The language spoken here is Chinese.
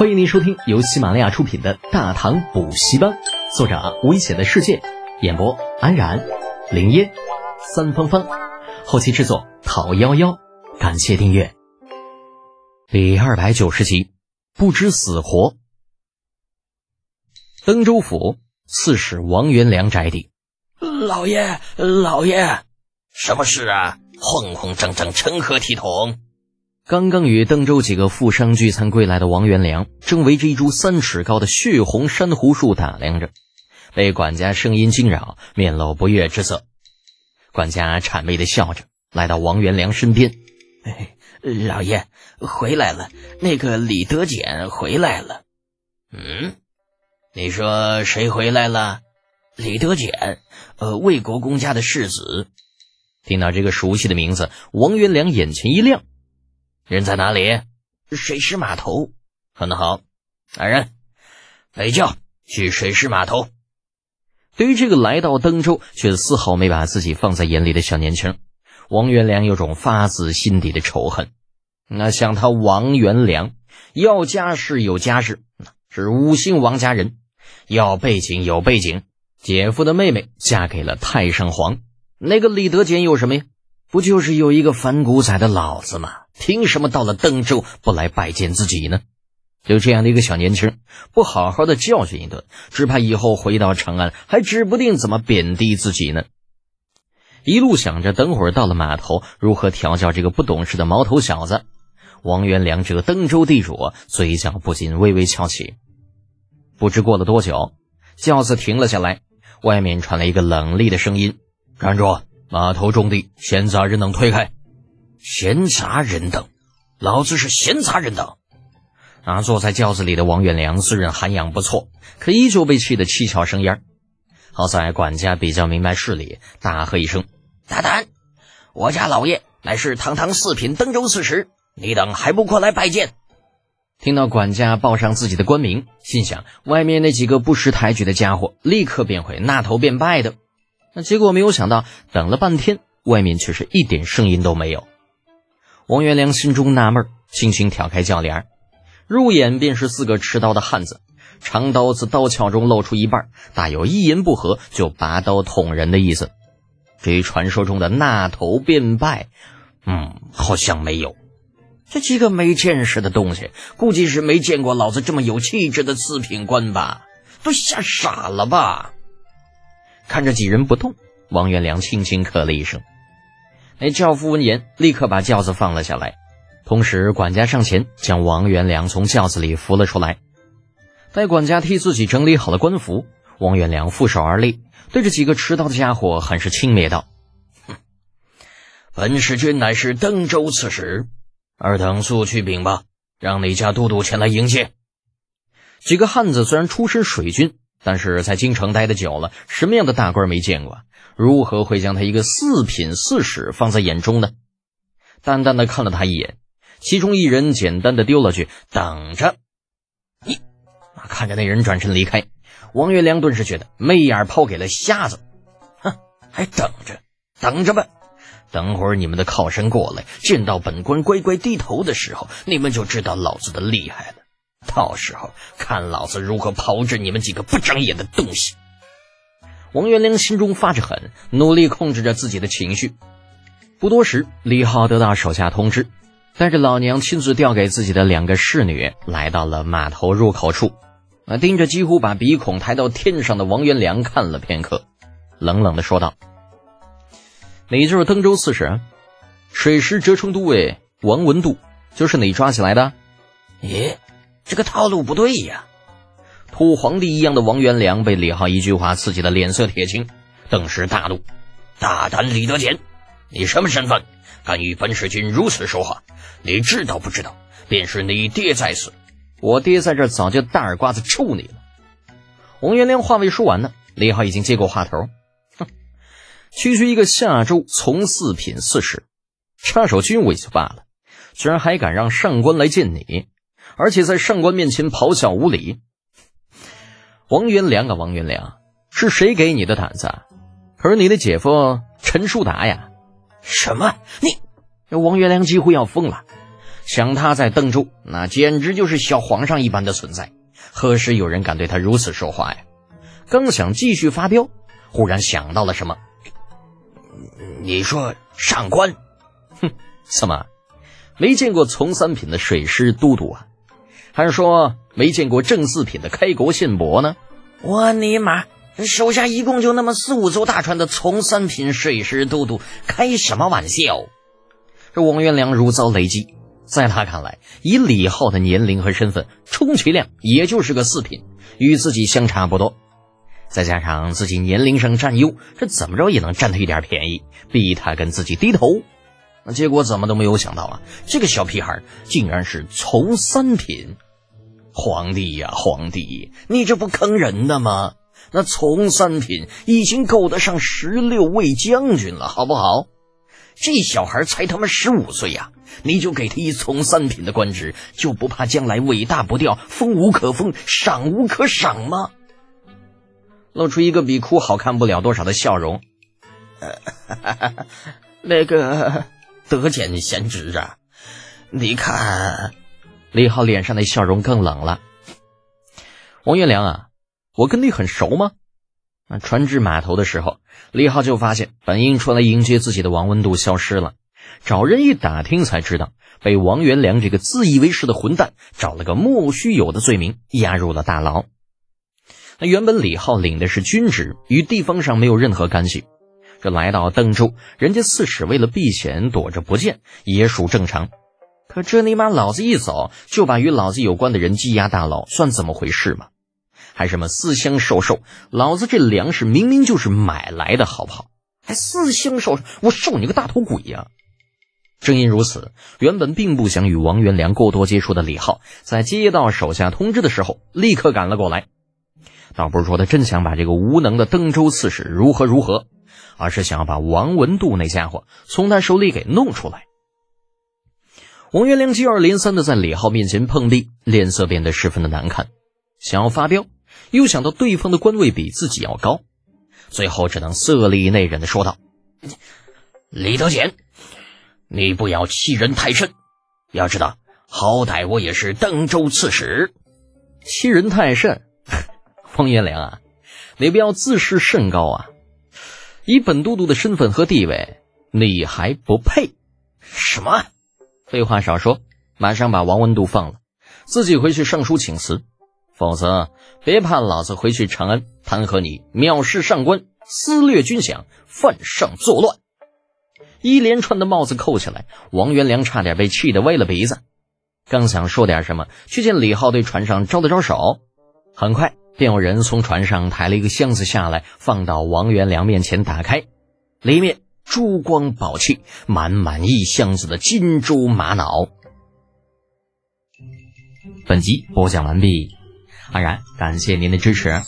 欢迎您收听由喜马拉雅出品的《大唐补习班》，作者危险的世界，演播安然、林烟、三芳芳，后期制作陶幺幺。感谢订阅。第二百九十集，不知死活。登州府刺史王元良宅邸，老爷，老爷，什么事啊？慌慌张张，成何体统？刚刚与邓州几个富商聚餐归来的王元良，正围着一株三尺高的血红珊瑚树打量着，被管家声音惊扰，面露不悦之色。管家谄媚的笑着，来到王元良身边：“老爷回来了，那个李德俭回来了。”“嗯，你说谁回来了？”“李德俭，呃，魏国公家的世子。”听到这个熟悉的名字，王元良眼前一亮。人在哪里？水师码头。很好，来人，北叫去水师码头。对于这个来到登州却丝毫没把自己放在眼里的小年轻，王元良有种发自心底的仇恨。那像他王元良，要家世有家世，是五姓王家人；要背景有背景，姐夫的妹妹嫁给了太上皇。那个李德俭有什么呀？不就是有一个反骨仔的老子吗？凭什么到了登州不来拜见自己呢？就这样的一个小年轻，不好好的教训一顿，只怕以后回到长安还指不定怎么贬低自己呢。一路想着等会儿到了码头如何调教这个不懂事的毛头小子，王元良这个登州地主嘴角不禁微微翘起。不知过了多久，轿子停了下来，外面传来一个冷厉的声音：“站住！”码头种地，闲杂人等推开。闲杂人等，老子是闲杂人等。啊！坐在轿子里的王元良虽然涵养不错，可依旧被气得七窍生烟。好在管家比较明白事理，大喝一声：“大胆！我家老爷乃是堂堂四品登州刺史，你等还不过来拜见？”听到管家报上自己的官名，心想外面那几个不识抬举的家伙立刻便会纳头便拜的。那结果没有想到，等了半天，外面却是一点声音都没有。王元良心中纳闷，轻轻挑开轿帘，入眼便是四个持刀的汉子，长刀自刀鞘中露出一半，大有一言不合就拔刀捅人的意思。至于传说中的纳头便拜，嗯，好像没有。这几个没见识的东西，估计是没见过老子这么有气质的四品官吧？都吓傻了吧？看着几人不动，王元良轻轻咳了一声。那轿夫闻言，立刻把轿子放了下来，同时管家上前将王元良从轿子里扶了出来。待管家替自己整理好了官服，王元良负手而立，对着几个持刀的家伙很是轻蔑道：“哼，本使君乃是登州刺史，尔等速去禀吧，让哪家都督前来迎接。”几个汉子虽然出身水军。但是在京城待的久了，什么样的大官没见过？如何会将他一个四品四使放在眼中呢？淡淡的看了他一眼，其中一人简单的丢了句“等着”，你看着那人转身离开，王元良顿时觉得媚眼抛给了瞎子，哼，还等着，等着吧，等会儿你们的靠山过来，见到本官乖乖低头的时候，你们就知道老子的厉害了。到时候看老子如何炮制你们几个不长眼的东西！王元良心中发着狠，努力控制着自己的情绪。不多时，李浩得到手下通知，带着老娘亲自调给自己的两个侍女，来到了码头入口处。啊，盯着几乎把鼻孔抬到天上的王元良看了片刻，冷冷的说道：“你就是登州刺史，水师折冲都尉王文度，就是你抓起来的？”咦？这个套路不对呀！土皇帝一样的王元良被李浩一句话刺激的脸色铁青，顿时大怒：“大胆李德俭，你什么身份？敢与本使君如此说话？你知道不知道？便是你爹在此，我爹在这早就大耳刮子抽你了。”王元良话未说完呢，李浩已经接过话头：“哼，区区一个夏州从四品四使，插手军务也就罢了，居然还敢让上官来见你！”而且在上官面前咆哮无礼，王元良啊，王元良，是谁给你的胆子？可是你的姐夫陈树达呀！什么？你？王元良几乎要疯了。想他在邓州，那简直就是小皇上一般的存在。何时有人敢对他如此说话呀？刚想继续发飙，忽然想到了什么。你说上官？哼，怎么没见过从三品的水师都督啊？还是说没见过正四品的开国宪伯呢？我尼玛，手下一共就那么四五艘大船的从三品水师都督，开什么玩笑？这王元良如遭雷击，在他看来，以李浩的年龄和身份，充其量也就是个四品，与自己相差不多。再加上自己年龄上占优，这怎么着也能占他一点便宜，逼他跟自己低头。那结果怎么都没有想到啊，这个小屁孩竟然是从三品。皇帝呀，皇帝，你这不坑人的吗？那从三品已经够得上十六位将军了，好不好？这小孩才他妈十五岁呀，你就给他一从三品的官职，就不怕将来尾大不掉，封无可封，赏无可赏吗？露出一个比哭好看不了多少的笑容。呃，那个德简贤侄啊，你看，李浩脸上的笑容更冷了。王元良啊，我跟你很熟吗？那船至码头的时候，李浩就发现本应出来迎接自己的王文度消失了。找人一打听，才知道被王元良这个自以为是的混蛋找了个莫须有的罪名，押入了大牢。那原本李浩领的是军职，与地方上没有任何干系。这来到邓州，人家刺史为了避险躲着不见，也属正常。可这尼玛老子一走，就把与老子有关的人羁押大牢，算怎么回事嘛？还什么私相授受？老子这粮食明明就是买来的，好不好？还私相授受？我受你个大头鬼呀！正因如此，原本并不想与王元良过多接触的李浩，在接到手下通知的时候，立刻赶了过来。倒不是说他真想把这个无能的登州刺史如何如何，而是想要把王文度那家伙从他手里给弄出来。王元良接二连三的在李浩面前碰壁，脸色变得十分的难看，想要发飙，又想到对方的官位比自己要高，最后只能色厉内荏的说道：“李德简，你不要欺人太甚，要知道，好歹我也是登州刺史，欺人太甚。”王元良啊，你不要自视甚高啊！以本都督的身份和地位，你还不配？什么？废话少说，马上把王文度放了，自己回去上书请辞，否则别怕老子回去长安弹劾你藐视上官、私掠军饷、犯上作乱。一连串的帽子扣起来，王元良差点被气得歪了鼻子。刚想说点什么，却见李浩对船上招了招手，很快。便有人从船上抬了一个箱子下来，放到王元良面前，打开，里面珠光宝气，满满一箱子的金珠玛瑙。本集播讲完毕，安然感谢您的支持。